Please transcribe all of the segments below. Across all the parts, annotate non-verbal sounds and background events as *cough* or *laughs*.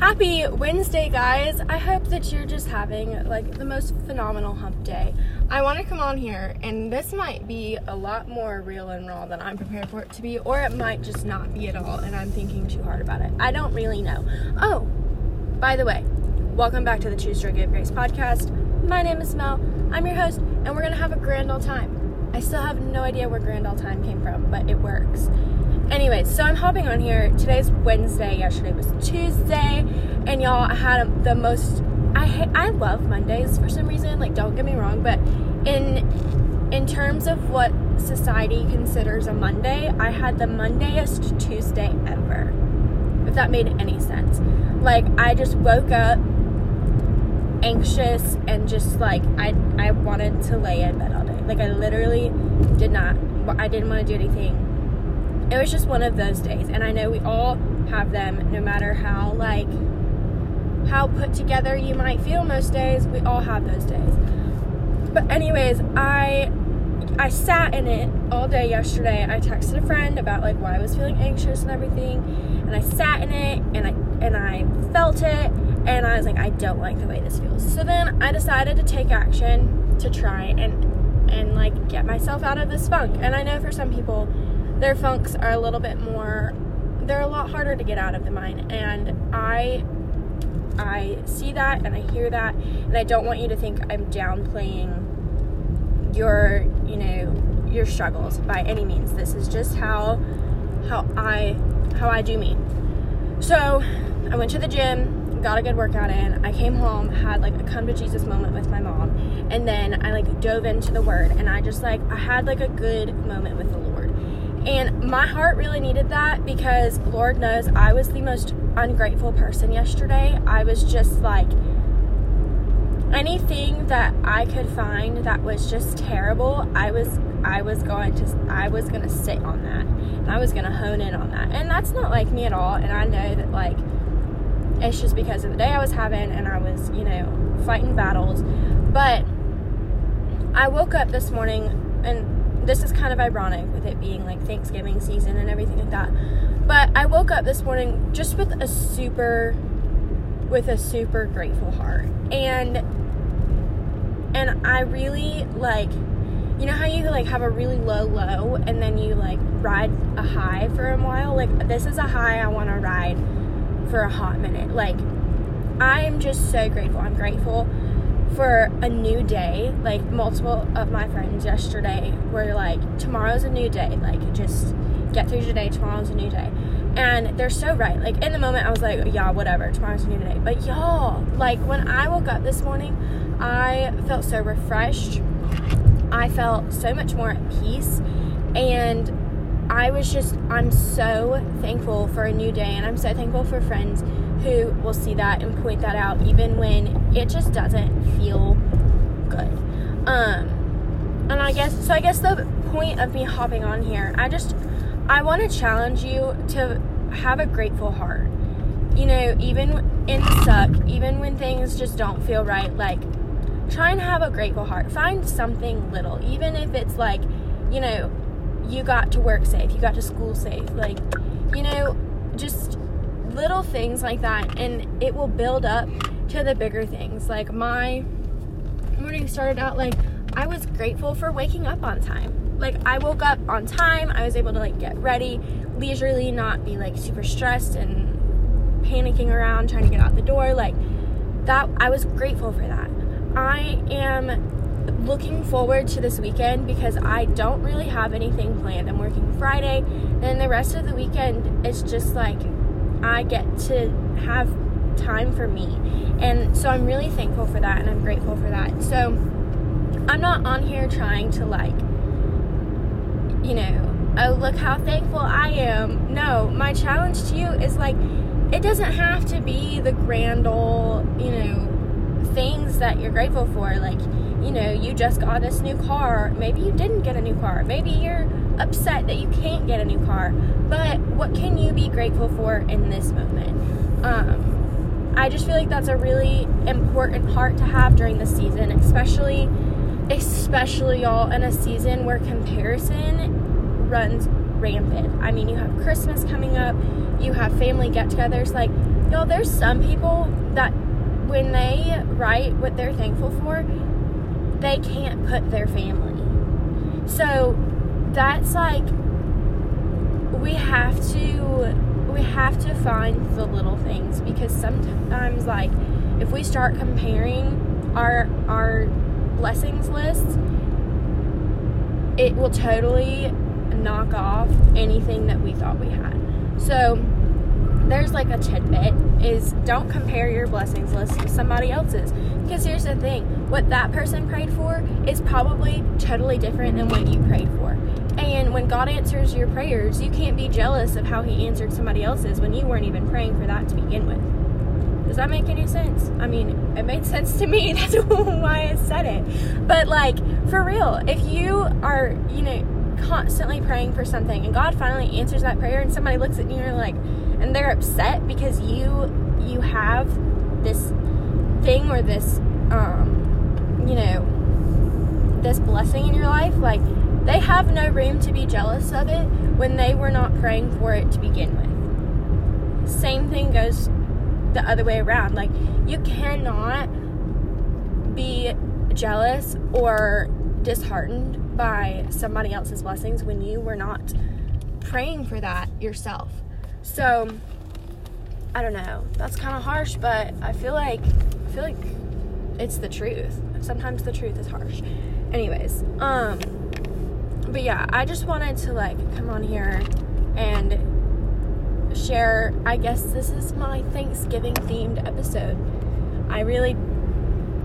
Happy Wednesday, guys. I hope that you're just having like the most phenomenal hump day. I want to come on here, and this might be a lot more real and raw than I'm prepared for it to be, or it might just not be at all, and I'm thinking too hard about it. I don't really know. Oh, by the way, welcome back to the Choose Joy, Give Grace podcast. My name is Mel. I'm your host, and we're gonna have a grand old time. I still have no idea where grand old time came from, but it works. Anyways, so I'm hopping on here. Today's Wednesday. Yesterday was Tuesday, and y'all I had the most. I I love Mondays for some reason. Like, don't get me wrong, but in in terms of what society considers a Monday, I had the Mondayest Tuesday ever. If that made any sense. Like, I just woke up anxious and just like I I wanted to lay in bed all day. Like, I literally did not. I didn't want to do anything it was just one of those days and i know we all have them no matter how like how put together you might feel most days we all have those days. But anyways i i sat in it all day yesterday. I texted a friend about like why i was feeling anxious and everything and i sat in it and i and i felt it and i was like i don't like the way this feels. So then i decided to take action to try and and like get myself out of this funk. And i know for some people their funks are a little bit more they're a lot harder to get out of than mine. And i i see that and i hear that. And i don't want you to think i'm downplaying your you know your struggles by any means. This is just how how i how i do me. So i went to the gym got a good workout in. I came home had like a come to jesus moment with my mom. And then i like dove into the word. And i just like i had like a good moment with the lord and my heart really needed that because Lord knows I was the most ungrateful person yesterday. I was just like, anything that I could find that was just terrible, I was I was going to I was going to sit on that. And I was going to hone in on that. And that's not like me at all, and I know that like it's just because of the day I was having and I was, you know, fighting battles. But I woke up this morning and this is kind of ironic with it being like Thanksgiving season and everything like that. But I woke up this morning just with a super with a super grateful heart. And and I really like you know how you like have a really low low and then you like ride a high for a while? Like this is a high I want to ride for a hot minute. Like I'm just so grateful. I'm grateful for a new day. Like multiple of my friends yesterday were like, tomorrow's a new day. Like just get through today, tomorrow's a new day. And they're so right. Like in the moment I was like, yeah, whatever, tomorrow's a new day. But y'all, like when I woke up this morning, I felt so refreshed. I felt so much more at peace. And I was just, I'm so thankful for a new day. And I'm so thankful for friends who will see that and point that out even when it just doesn't feel good. Um, and I guess so. I guess the point of me hopping on here, I just I want to challenge you to have a grateful heart. You know, even in the suck, even when things just don't feel right, like try and have a grateful heart. Find something little, even if it's like, you know, you got to work safe, you got to school safe, like, you know, just little things like that and it will build up to the bigger things. Like my morning started out like i was grateful for waking up on time. Like i woke up on time. I was able to like get ready leisurely not be like super stressed and panicking around trying to get out the door. Like that i was grateful for that. I am looking forward to this weekend because I don't really have anything planned. I'm working Friday, and the rest of the weekend it's just like I get to have time for me. And so I'm really thankful for that and I'm grateful for that. So I'm not on here trying to like, you know, oh, look how thankful I am. No, my challenge to you is like, it doesn't have to be the grand old, you know, things that you're grateful for. Like, you know, you just got this new car. Maybe you didn't get a new car. Maybe you're upset that you can't get a new car. But what can you be grateful for in this moment? Um, I just feel like that's a really important part to have during the season, especially, especially y'all in a season where comparison runs rampant. I mean, you have Christmas coming up, you have family get-togethers. Like, Y'all, there's some people that when they write what they're thankful for, they can't put their family. So that's like we have to we have to find the little things because sometimes like if we start comparing our our blessings lists it will totally knock off anything that we thought we had so there's like a tidbit is don't compare your blessings list to somebody else's because here's the thing what that person prayed for is probably totally different than what you prayed for and when God answers your prayers, you can't be jealous of how He answered somebody else's when you weren't even praying for that to begin with. Does that make any sense? I mean, it made *laughs* sense to me. *laughs* That's why I said it. But, like, for real, if you are, you know, constantly praying for something and God finally answers that prayer and somebody looks at you and like, and they're upset because you you have this thing or this um you know this blessing in your life like they have no room to be jealous of it when they were not praying for it to begin with. Same thing goes the other way around. Like, you cannot be jealous or disheartened by somebody else's blessings when you were not praying for that yourself. So, I don't know. That's kind of harsh, but I feel like I feel like it's the truth. Sometimes the truth is harsh. Anyways, um but yeah, I just wanted to like come on here and share. I guess this is my Thanksgiving themed episode. I really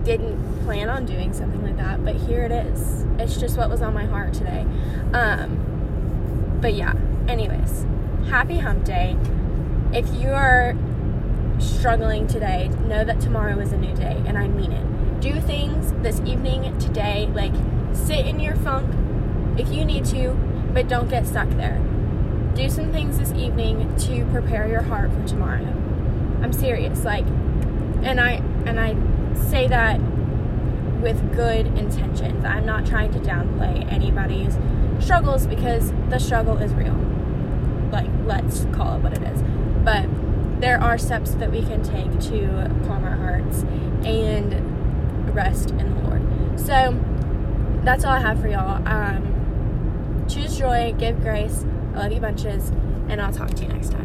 didn't plan on doing something like that, but here it is. It's just what was on my heart today. Um, but yeah, anyways, happy hump day. If you are struggling today, know that tomorrow is a new day, and I mean it. Do things this evening, today, like sit in your funk, if you need to, but don't get stuck there. Do some things this evening to prepare your heart for tomorrow. I'm serious, like, and I and I say that with good intentions. I'm not trying to downplay anybody's struggles because the struggle is real. Like, let's call it what it is. But there are steps that we can take to calm our hearts and rest in the Lord. So that's all I have for y'all. Um, choose joy, give grace. I love you bunches, and I'll talk to you next time.